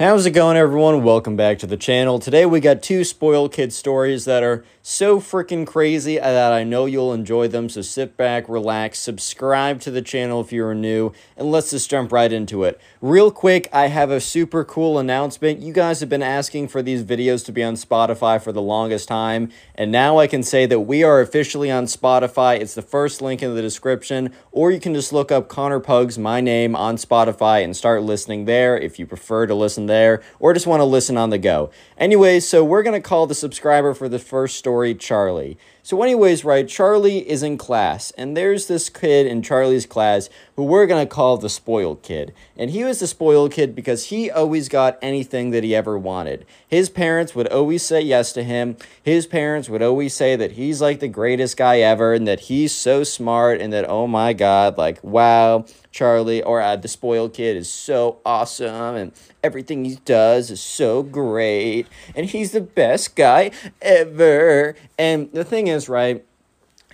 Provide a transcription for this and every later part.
How's it going, everyone? Welcome back to the channel. Today we got two spoiled kid stories that are so freaking crazy that I know you'll enjoy them. So sit back, relax, subscribe to the channel if you're new, and let's just jump right into it. Real quick, I have a super cool announcement. You guys have been asking for these videos to be on Spotify for the longest time, and now I can say that we are officially on Spotify. It's the first link in the description, or you can just look up Connor Pugs, my name, on Spotify and start listening there if you prefer to listen there or just want to listen on the go. Anyways, so we're going to call the subscriber for the first story Charlie. So, anyways, right, Charlie is in class, and there's this kid in Charlie's class who we're to call the spoiled kid. And he was the spoiled kid because he always got anything that he ever wanted. His parents would always say yes to him. His parents would always say that he's like the greatest guy ever and that he's so smart and that, oh my God, like, wow, Charlie or uh, the spoiled kid is so awesome and everything he does is so great and he's the best guy ever. And the thing is, right?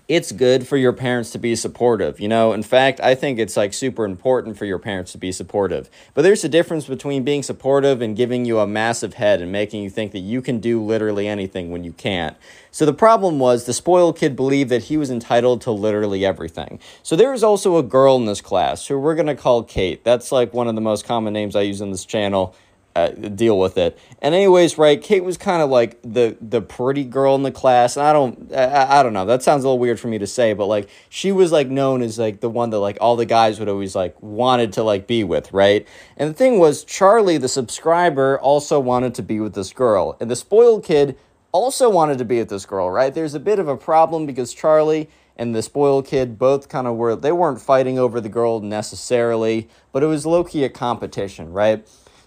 it's good for your parents to be supportive. You know, in fact, I think it's like super important for your parents to be supportive. But there's a difference between being supportive and giving you a massive head and making you think that you can do literally anything when you can't. So the problem was the spoiled kid believed that he was entitled to literally everything. So there was also a girl in this class who we're going to call Kate. That's like one of the most common names I use in this channel uh, deal with it. And anyways, right, Kate was kind of like the the pretty girl in the class. And I don't I, I don't know. That sounds a little weird for me to say, but like she was like known as like the one that like all the guys would always like wanted to like be with, right? And the thing was Charlie the subscriber also wanted to be with this girl. And the spoiled kid also wanted to be with this girl, right? There's a bit of a problem because Charlie and the spoiled kid both kind of were they weren't fighting over the girl necessarily, but it was low key a competition, right?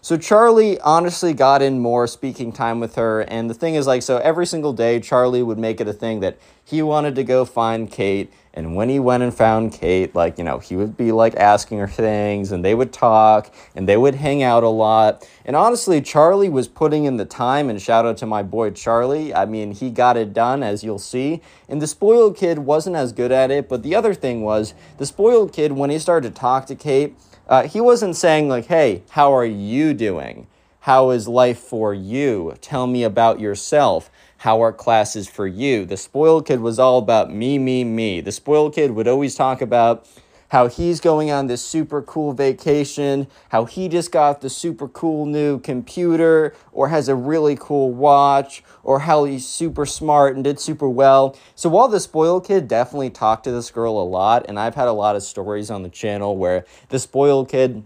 So Charlie honestly got in more speaking time with her. And the thing is, like, so every single day, Charlie would make it a thing that he wanted to go find Kate. And when he went and found Kate, like, you know, he would be like asking her things and they would talk and they would hang out a lot. And honestly, Charlie was putting in the time. And shout out to my boy Charlie. I mean, he got it done, as you'll see. And the spoiled kid wasn't as good at it. But the other thing was, the spoiled kid, when he started to talk to Kate, uh, he wasn't saying, like, hey, how are you doing? How is life for you? Tell me about yourself. How are classes for you? The spoiled kid was all about me, me, me. The spoiled kid would always talk about how he's going on this super cool vacation, how he just got the super cool new computer or has a really cool watch, or how he's super smart and did super well. So while the spoiled kid definitely talked to this girl a lot, and I've had a lot of stories on the channel where the spoiled kid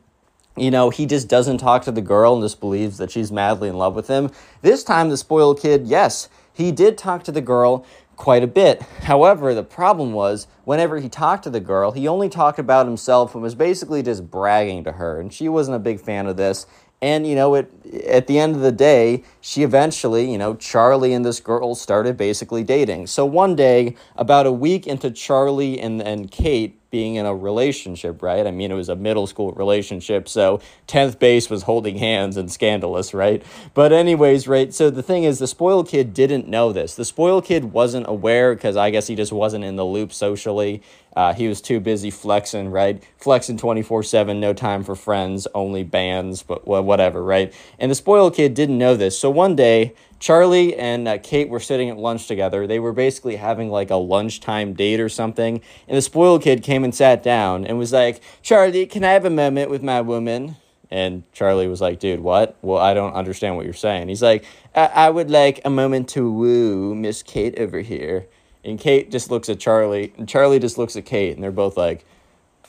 you know, he just doesn't talk to the girl and just believes that she's madly in love with him. This time, the spoiled kid, yes, he did talk to the girl, quite a bit. However, the problem was whenever he talked to the girl, he only talked about himself and was basically just bragging to her, and she wasn't a big fan of this. And you know, it at the end of the day, she eventually, you know, Charlie and this girl started basically dating. So one day, about a week into Charlie and, and Kate being in a relationship, right? I mean, it was a middle school relationship, so 10th base was holding hands and scandalous, right? But, anyways, right? So the thing is, the spoiled kid didn't know this. The spoiled kid wasn't aware because I guess he just wasn't in the loop socially. Uh, he was too busy flexing, right? Flexing 24 7, no time for friends, only bands, but whatever, right? And the spoiled kid didn't know this. So one day, Charlie and uh, Kate were sitting at lunch together. They were basically having like a lunchtime date or something. And the spoiled kid came and sat down and was like, Charlie, can I have a moment with my woman? And Charlie was like, dude, what? Well, I don't understand what you're saying. He's like, I, I would like a moment to woo Miss Kate over here. And Kate just looks at Charlie, and Charlie just looks at Kate, and they're both like,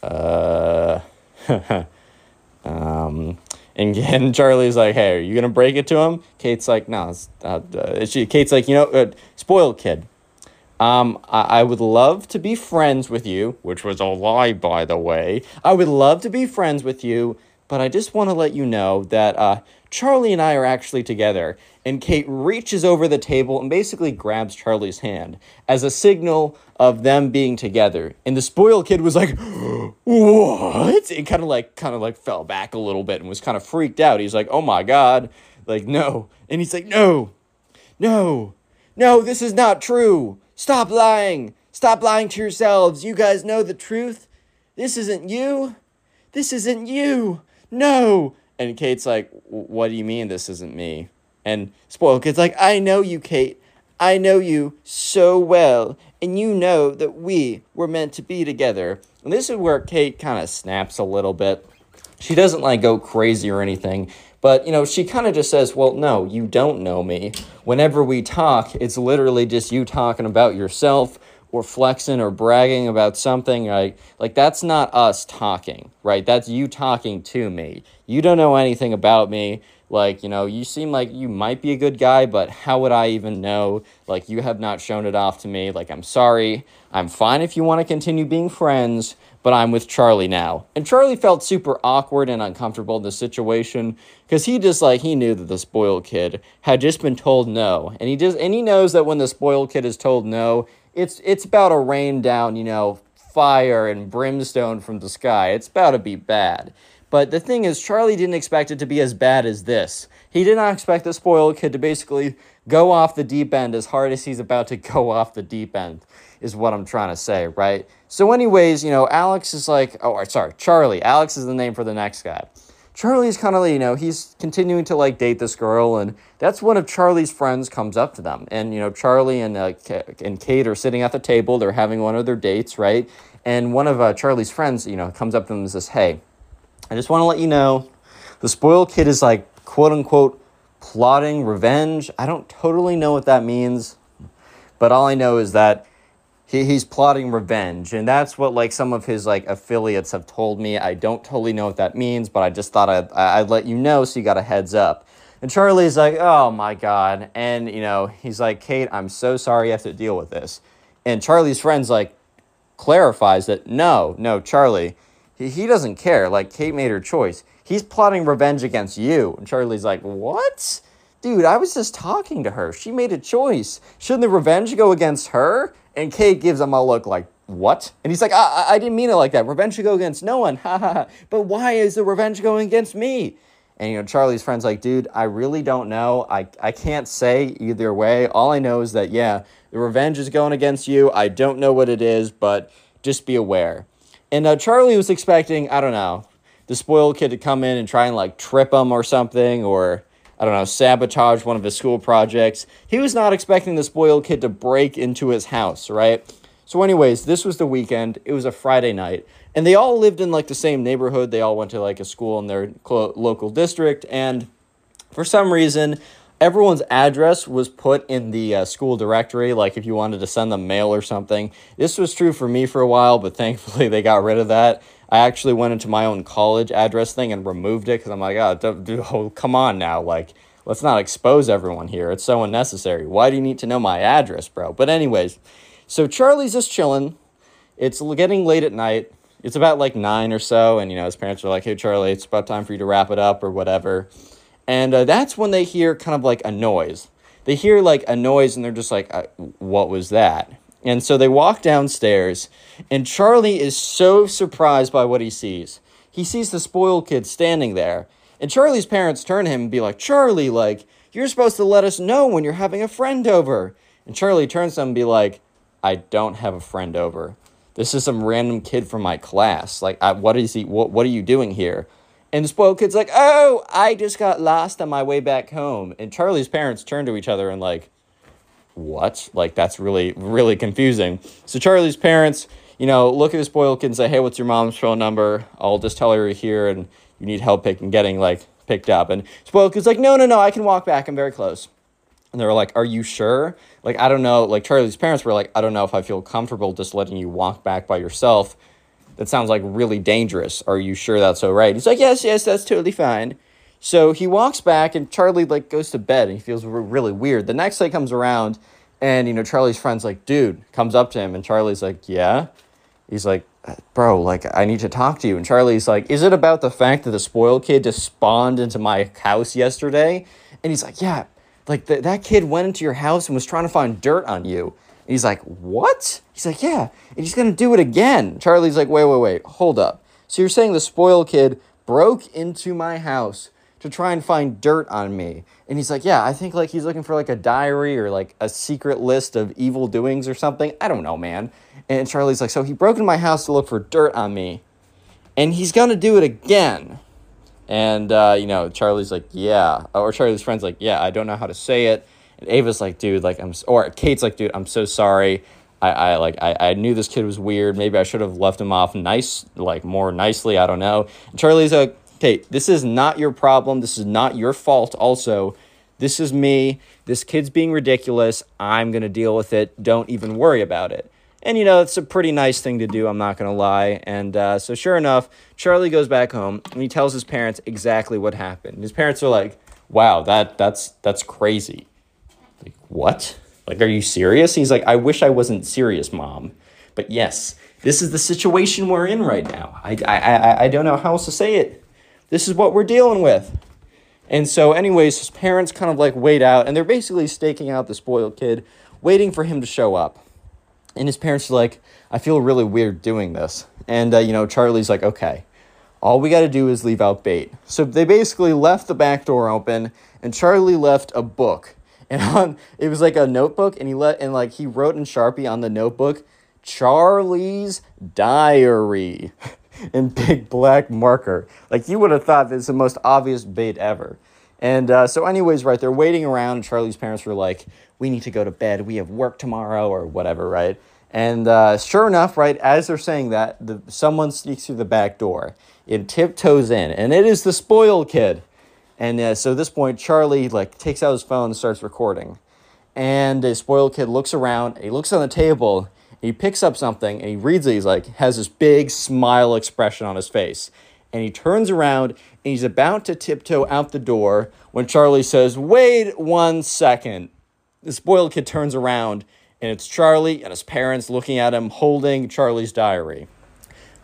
uh, um, and, and Charlie's like, hey, are you going to break it to him? Kate's like, no. Uh, uh, she, Kate's like, you know, uh, spoiled kid. Um, I, I would love to be friends with you, which was a lie, by the way. I would love to be friends with you, but I just want to let you know that uh, Charlie and I are actually together. And Kate reaches over the table and basically grabs Charlie's hand as a signal of them being together. And the spoiled kid was like, "What?" It kind of like kind of like fell back a little bit and was kind of freaked out. He's like, "Oh my god." Like, "No." And he's like, "No. No. No, this is not true. Stop lying. Stop lying to yourselves. You guys know the truth. This isn't you. This isn't you. No." And Kate's like, what do you mean this isn't me? And spoiled kid's like, I know you, Kate. I know you so well, and you know that we were meant to be together. And this is where Kate kind of snaps a little bit. She doesn't like go crazy or anything, but you know, she kind of just says, "Well, no, you don't know me. Whenever we talk, it's literally just you talking about yourself or flexing or bragging about something right? Like that's not us talking right? That's you talking to me. You don't know anything about me. Like you know you seem like you might be a good guy but how would i even know? Like you have not shown it off to me. Like i'm sorry. I'm fine if you want to continue being friends but i'm with charlie now. And charlie felt super awkward and uncomfortable in the situation because he just like he knew that the spoiled kid had just been told no. And he just and he knows that when the spoiled kid is told no it's it's about to rain down, you know, fire and brimstone from the sky. It's about to be bad. But the thing is, Charlie didn't expect it to be as bad as this. He did not expect the spoiled kid to basically go off the deep end as hard as he's about to go off the deep end, is what I'm trying to say, right? So, anyways, you know, Alex is like, oh, sorry, Charlie. Alex is the name for the next guy. Charlie's kind of, you know, he's continuing to like date this girl, and that's one of Charlie's friends comes up to them. And, you know, Charlie and, uh, and Kate are sitting at the table, they're having one of their dates, right? And one of uh, Charlie's friends, you know, comes up to them and says, Hey, I just want to let you know the spoiled kid is like, quote unquote, plotting revenge. I don't totally know what that means, but all I know is that he, he's plotting revenge. And that's what like some of his like affiliates have told me. I don't totally know what that means but i just thought i'd, I'd let you know so you got a heads up. And charlie's like oh my god. And you know he's like kate i'm so sorry you have to deal with this. And charlie's friends like clarifies that no no charlie he, he doesn't care. Like kate made her choice. He's plotting revenge against you. And charlie's like what dude i was just talking to her she made a choice shouldn't the revenge go against her and Kate gives him a look like, what? And he's like, I, I didn't mean it like that. Revenge should go against no one. Ha ha ha. But why is the revenge going against me? And you know, Charlie's friend's like, dude, I really don't know. I, I can't say either way. All I know is that, yeah, the revenge is going against you. I don't know what it is, but just be aware. And uh, Charlie was expecting, I don't know, the spoiled kid to come in and try and like trip him or something, or I don't know, sabotage one of his school projects. He was not expecting the spoiled kid to break into his house, right? So, anyways, this was the weekend. It was a Friday night. And they all lived in like the same neighborhood. They all went to like a school in their local district. And for some reason, everyone's address was put in the uh, school directory, like if you wanted to send them mail or something. This was true for me for a while, but thankfully they got rid of that. I actually went into my own college address thing and removed it because I'm like, oh, do, do, oh, come on now. Like, let's not expose everyone here. It's so unnecessary. Why do you need to know my address, bro? But, anyways, so Charlie's just chilling. It's getting late at night. It's about like nine or so. And, you know, his parents are like, hey, Charlie, it's about time for you to wrap it up or whatever. And uh, that's when they hear kind of like a noise. They hear like a noise and they're just like, uh, what was that? And so they walk downstairs, and Charlie is so surprised by what he sees. He sees the spoiled kid standing there, and Charlie's parents turn to him and be like, Charlie, like, you're supposed to let us know when you're having a friend over. And Charlie turns to them and be like, I don't have a friend over. This is some random kid from my class. Like, I, what is he? What, what are you doing here? And the spoiled kid's like, oh, I just got lost on my way back home. And Charlie's parents turn to each other and like, what? Like, that's really, really confusing. So Charlie's parents, you know, look at the spoiled kid and say, hey, what's your mom's phone number? I'll just tell her you're here and you need help picking, getting, like, picked up. And spoiled kid's like, no, no, no, I can walk back. I'm very close. And they were like, are you sure? Like, I don't know. Like, Charlie's parents were like, I don't know if I feel comfortable just letting you walk back by yourself. That sounds like really dangerous. Are you sure that's all right? He's like, yes, yes, that's totally fine. So he walks back, and Charlie like goes to bed, and he feels really weird. The next day comes around, and you know Charlie's friend's like, "Dude," comes up to him, and Charlie's like, "Yeah." He's like, "Bro, like I need to talk to you." And Charlie's like, "Is it about the fact that the spoiled kid just spawned into my house yesterday?" And he's like, "Yeah." Like th- that kid went into your house and was trying to find dirt on you. And he's like, What? He's like, Yeah. And he's going to do it again. Charlie's like, Wait, wait, wait. Hold up. So you're saying the spoiled kid broke into my house to try and find dirt on me. And he's like, yeah, I think like he's looking for like a diary or like a secret list of evil doings or something. I don't know, man. And Charlie's like, so he broke into my house to look for dirt on me. And he's to do it again. And, uh, you know, Charlie's like, yeah. Or Charlie's friend's like, yeah, I don't know how to say it. And Ava's like, dude, like, I'm, or Kate's like, dude, I'm so sorry. I, I like, I, I knew this kid was weird. Maybe I should have left him off nice, like, more nicely. I don't know. And Charlie's like, Kate, this is not your problem. This is not your fault, also. This is me. This kid's being ridiculous. I'm to deal with it. Don't even worry about it. And, you know, it's a pretty nice thing to do, I'm not to lie. And uh, so, sure enough, Charlie goes back home and he tells his parents exactly what happened. His parents are like, wow, that, that's, that's crazy. What? Like, are you serious? He's like, I wish I wasn't serious, mom. But yes, this is the situation we're in right now. I, I, I, I don't know how else to say it. This is what we're dealing with. And so, anyways, his parents kind of like wait out and they're basically staking out the spoiled kid, waiting for him to show up. And his parents are like, I feel really weird doing this. And, uh, you know, Charlie's like, okay, all we got to do is leave out bait. So they basically left the back door open, and Charlie left a book. And on, it was like a notebook, and he let, and like he wrote in Sharpie on the notebook, Charlie's Diary in big black marker. Like you would have thought this is the most obvious bait ever. And uh, so, anyways, right, they're waiting around. Charlie's parents were like, we need to go to bed. We have work tomorrow or whatever, right? And uh, sure enough, right, as they're saying that, the, someone sneaks through the back door. It tiptoes in, and it is the spoiled kid. And uh, so at this point, Charlie like takes out his phone and starts recording. And the spoiled kid looks around, he looks on the table, he picks up something, and he reads it. He's like, has this big smile expression on his face. And he turns around, and he's about to tiptoe out the door when Charlie says, wait one second the spoiled kid turns around and it's Charlie and his parents looking at him holding Charlie's diary.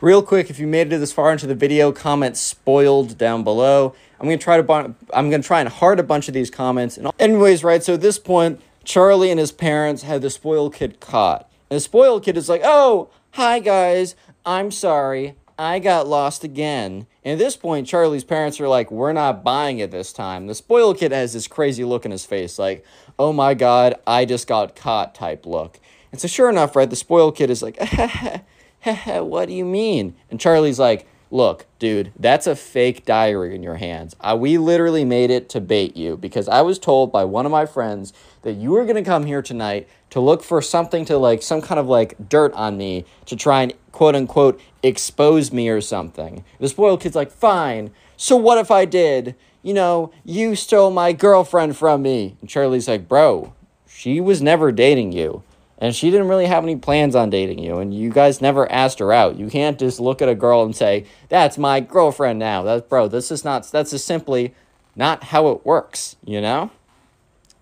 Real quick, if you made it this far into the video, comment spoiled down below. I'm gonna try to I'm gonna try and heart a bunch of these comments. And anyways, right. So at this point, Charlie and his parents had the spoiled kid caught, and the spoiled kid is like, "Oh, hi guys, I'm sorry. I got lost again. And at this point, Charlie's parents are like, We're not buying it this time. The spoiled kid has this crazy look in his face, like, Oh my God, I just got caught type look. And so, sure enough, right, the spoiled kid is like, What do you mean? And Charlie's like, Look, dude, that's a fake diary in your hands. I, we literally made it to bait you because I was told by one of my friends that you were going to come here tonight to look for something to like, some kind of like dirt on me to try and quote unquote expose me or something. The spoiled kid's like, fine. So what if I did? You know, you stole my girlfriend from me. And Charlie's like, bro, she was never dating you and she didn't really have any plans on dating you and you guys never asked her out. You can't just look at a girl and say that's my girlfriend now. That's bro this is not that's just simply not how it works you know?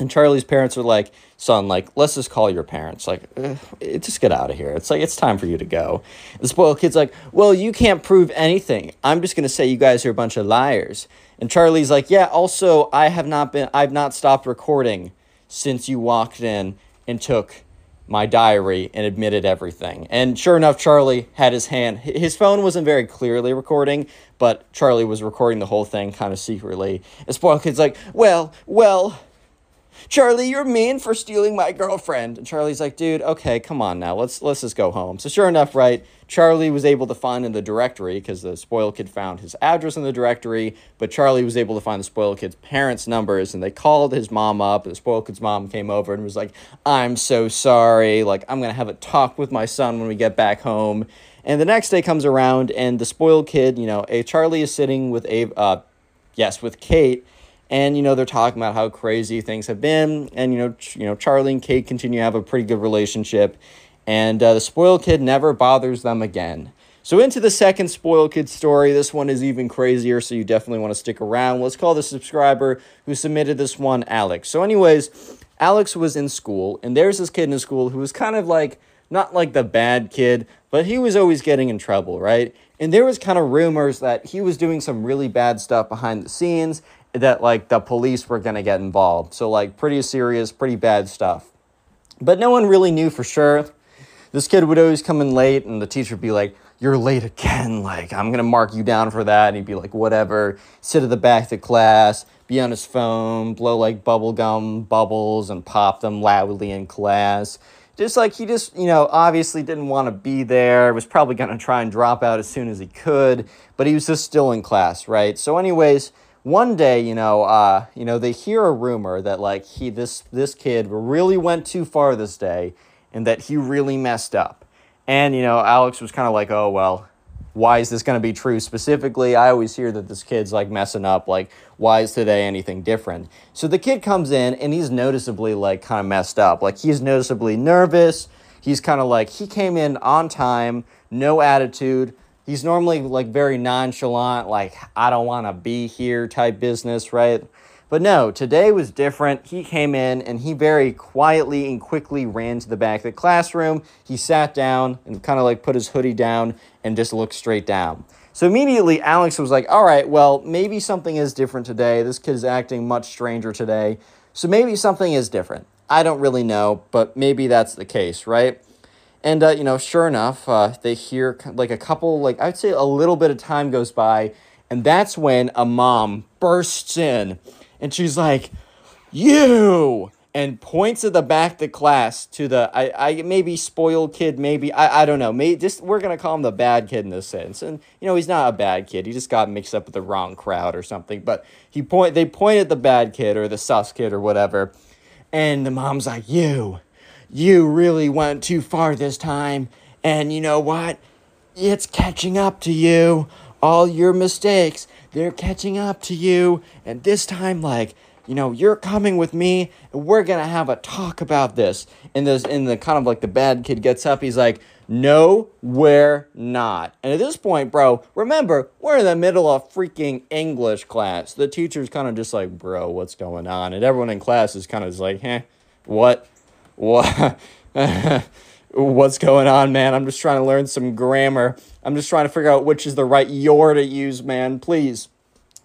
And charlie's parents are like son like let's just call your parents. Like uh, just get out of here. It's like it's time for you to go. The spoiled kid's like well you can't prove anything. I'm just going to say you guys are a bunch of liars. And charlie's like yeah also i have not been i've not stopped recording since you walked in and took my diary and admitted everything. And sure enough, Charlie had his hand, his phone wasn't very clearly recording, but Charlie was recording the whole thing kind of secretly. And Spoiled Kid's like, well, well, Charlie, you're mean for stealing my girlfriend. And Charlie's like, dude, okay, come on now. Let's let's just go home. So sure enough, right, Charlie was able to find in the directory because the spoiled kid found his address in the directory, but Charlie was able to find the spoiled kid's parents' numbers and they called his mom up. And the spoiled kid's mom came over and was like, I'm so sorry. Like, I'm gonna have a talk with my son when we get back home. And the next day comes around and the spoiled kid, you know, a Charlie is sitting with a uh yes, with Kate and you know they're talking about how crazy things have been. And you know ch- you know charlie and kate continue to have a pretty good relationship. And uh, the spoiled kid never bothers them again. So into the second spoiled kid story. This one is even crazier so you definitely want to stick around. Let's call the subscriber who submitted this one alex. So anyways alex was in school and there's this kid in school who was kind of like not like the bad kid but he was always getting in trouble right? And there was kind of rumors that he was doing some really bad stuff behind the scenes that like the police were going to get involved. So like pretty serious, pretty bad stuff. But no one really knew for sure. This kid would always come in late and the teacher would be like, "You're late again. Like I'm going to mark you down for that." And he'd be like, "Whatever." Sit at the back of the class, be on his phone, blow like bubblegum bubbles and pop them loudly in class just like he just, you know, obviously didn't want to be there, was probably going to try and drop out as soon as he could, but he was just still in class, right? So, anyways, one day, you know, uh, you know, they hear a rumor that like he this this kid really went too far this day and that he really messed up. And, you know, Alex was kind of like, oh, well, why is this going to be true specifically? I always hear that this kid's like messing up. Like, why is today anything different? So the kid comes in and he's noticeably like kind of messed up. Like, he's noticeably nervous. He's kind of like, he came in on time, no attitude. He's normally like very nonchalant, like, I don't want to be here type business, right? But no, today was different. He came in and he very quietly and quickly ran to the back of the classroom. He sat down and kind of like put his hoodie down and just looked straight down. So immediately Alex was like, all right, well, maybe something is different today. This kid is acting much stranger today. So maybe something is different. I don't really know, but maybe that's the case, right? And, uh, you know, sure enough, uh, they hear like a couple, like I'd say a little bit of time goes by, and that's when a mom bursts in and she's like, "You!" and points at the back of class to the I, I maybe spoiled kid, maybe I, I don't know. Maybe just we're gonna call him the bad kid in this sense. And you know, he's not a bad kid. He just got mixed up with the wrong crowd or something. But he point they point at the bad kid or the sus kid or whatever. And the mom's like, You, you really went too far this time. And you know what? It's catching up to you. All your mistakes they're catching up to you. And this time, like, you know, you're coming with me and we're gonna have a talk about this. And this in the kind of like the bad kid gets up, he's like, No, we're not. And at this point, bro, remember, we're in the middle of freaking English class. The teacher's kind of just like, bro, what's going on? And everyone in class is kind of just like, eh, what? What? what's going on, man? I'm just trying to learn some grammar. I'm just trying to figure out which is the right your to use, man. Please.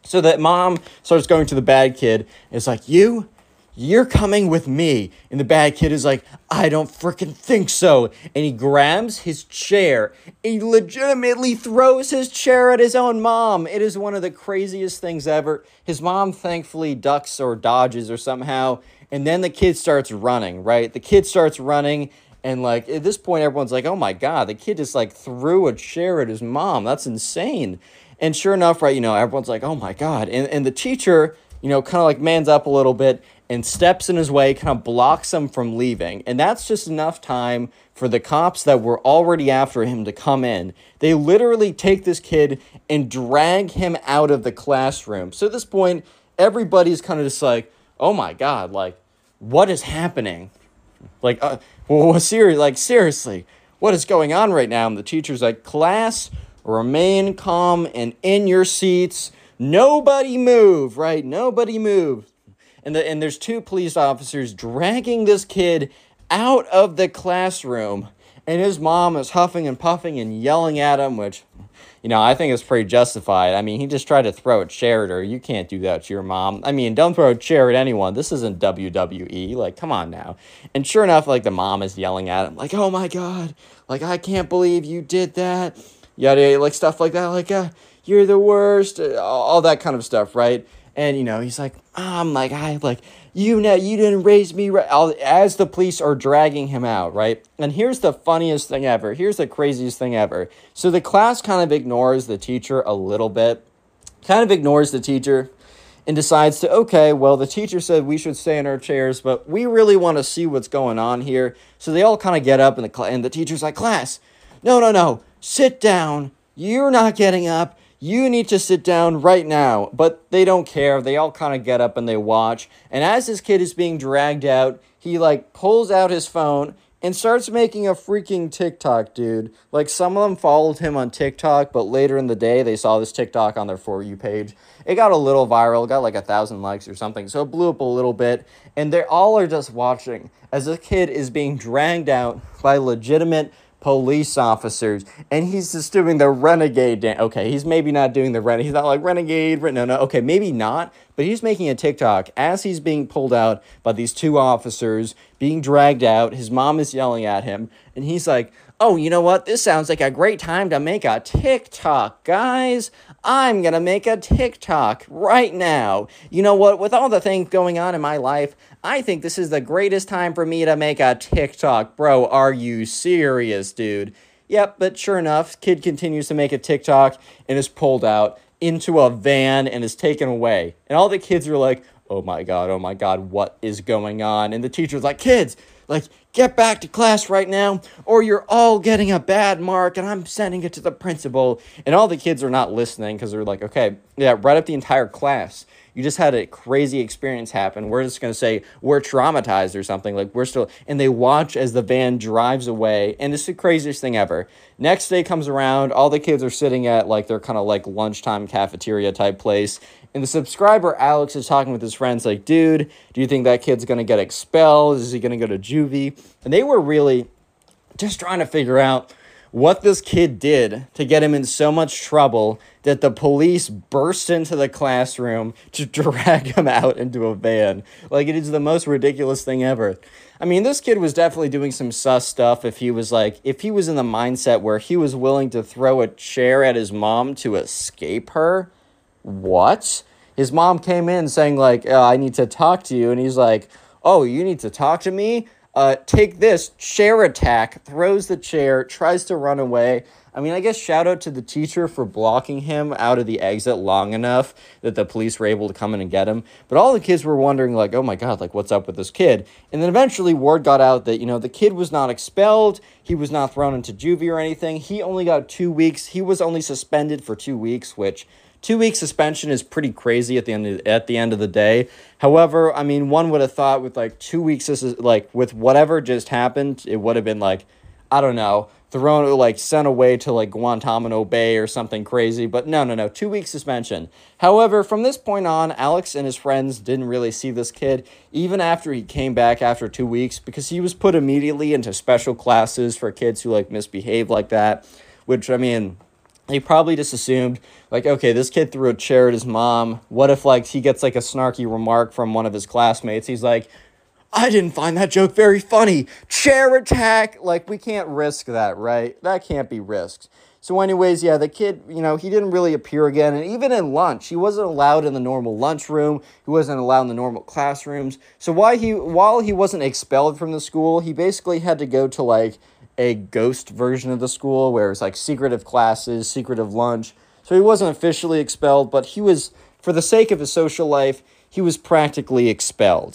So that mom starts going to the bad kid. It's like, you, you're coming with me. And the bad kid is like, I don't freaking think so. And he grabs his chair. He legitimately throws his chair at his own mom. It is one of the craziest things ever. His mom thankfully ducks or dodges or somehow. And then the kid starts running, right? The kid starts running and like at this point, everyone's like, oh my God, the kid just like threw a chair at his mom. That's insane. And sure enough, right, you know, everyone's like, oh my God. And, and the teacher, you know, kind of like mans up a little bit and steps in his way, kind of blocks him from leaving. And that's just enough time for the cops that were already after him to come in. They literally take this kid and drag him out of the classroom. So at this point, everybody's kind of just like, oh my God, like, what is happening? Like, uh, well, seriously, like seriously, what is going on right now? And the teacher's like, class, remain calm and in your seats. Nobody move, right? Nobody move. And the, and there's two police officers dragging this kid out of the classroom, and his mom is huffing and puffing and yelling at him, which you know, I think is pretty justified. I mean, he just tried to throw a chair at her. You can't do that to your mom. I mean, don't throw a chair at anyone. This isn't WWE. Like, come on now. And sure enough, like the mom is yelling at him, like, "Oh my god, like I can't believe you did that." Yada, like stuff like that. Like, uh, you're the worst. All that kind of stuff, right? And you know, he's like, I'm like, I like you know, you didn't raise me right. As the police are dragging him out, right? And here's the funniest thing ever. Here's the craziest thing ever. So the class kind of ignores the teacher a little bit, kind of ignores the teacher, and decides to, okay, well, the teacher said we should stay in our chairs, but we really want to see what's going on here. So they all kind of get up, and the cl- and the teacher's like, class, no, no, no, sit down. You're not getting up you need to sit down right now. But they don't care. They all kind of get up and they watch. And as this kid is being dragged out, he like pulls out his phone and starts making a freaking TikTok, dude. Like some of them followed him on TikTok, but later in the day they saw this TikTok on their For You page. It got a little viral, got like a thousand likes or something, so it blew up a little bit. And they all are just watching as this kid is being dragged out by legitimate police officers, and he's just doing the renegade dance. Okay, he's maybe not doing the renegade. He's not like renegade. No, no. Okay, maybe not. But he's making a TikTok as he's being pulled out by these two officers, being dragged out. His mom is yelling at him, and he's like, oh, you know what? This sounds like a great time to make a TikTok, guys. I'm going to make a TikTok right now. You know what? With all the things going on in my life, I think this is the greatest time for me to make a TikTok. Bro, are you serious, dude? Yep, but sure enough, kid continues to make a TikTok and is pulled out into a van and is taken away. And all the kids are like, oh my God, oh my God, what is going on? And the teacher's like, kids, like, get back to class right now, or you're all getting a bad mark, and I'm sending it to the principal. And all the kids are not listening because they're like, okay, yeah, write up the entire class. You just had a crazy experience happen. We're just going to say we're traumatized or something. Like, we're still, and they watch as the van drives away, and it's the craziest thing ever. Next day comes around, all the kids are sitting at like their kind of like lunchtime cafeteria type place, and the subscriber, Alex, is talking with his friends, like, dude, do you think that kid's going to get expelled? Is he going to go to juvie? And they were really just trying to figure out what this kid did to get him in so much trouble that the police burst into the classroom to drag him out into a van. Like, it is the most ridiculous thing ever. I mean, this kid was definitely doing some sus stuff if he was like, if he was in the mindset where he was willing to throw a chair at his mom to escape her what? His mom came in saying, like, uh, I need to talk to you. And he's like, oh, you need to talk to me? Uh, take this, chair attack, throws the chair, tries to run away. I mean, I guess shout out to the teacher for blocking him out of the exit long enough that the police were able to come in and get him. But all the kids were wondering, like, oh my God, like, what's up with this kid? And then eventually word got out that, you know, the kid was not expelled. He was not thrown into juvie or anything. He only got two weeks. He was only suspended for two weeks, which two week suspension is pretty crazy at the end of, at the end of the day. However, I mean, one would have thought with like two weeks, this is like with whatever just happened, it would have been like, I don't know, thrown like sent away to like Guantanamo Bay or something crazy. But no, no, no, two week suspension. However, from this point on, Alex and his friends didn't really see this kid even after he came back after two weeks because he was put immediately into special classes for kids who like misbehave like that. Which I mean, he probably just assumed like okay this kid threw a chair at his mom. What if like he gets like a snarky remark from one of his classmates? He's like i didn't find that joke very funny. Chair attack. Like we can't risk that right? That can't be risked. So anyways yeah the kid you know he didn't really appear again. And even in lunch he wasn't allowed in the normal lunchroom. He wasn't allowed in the normal classrooms. So why he while he wasn't expelled from the school he basically had to go to like a ghost version of the school where it's like secretive classes, secretive lunch. So he wasn't officially expelled, but he was, for the sake of his social life, he was practically expelled.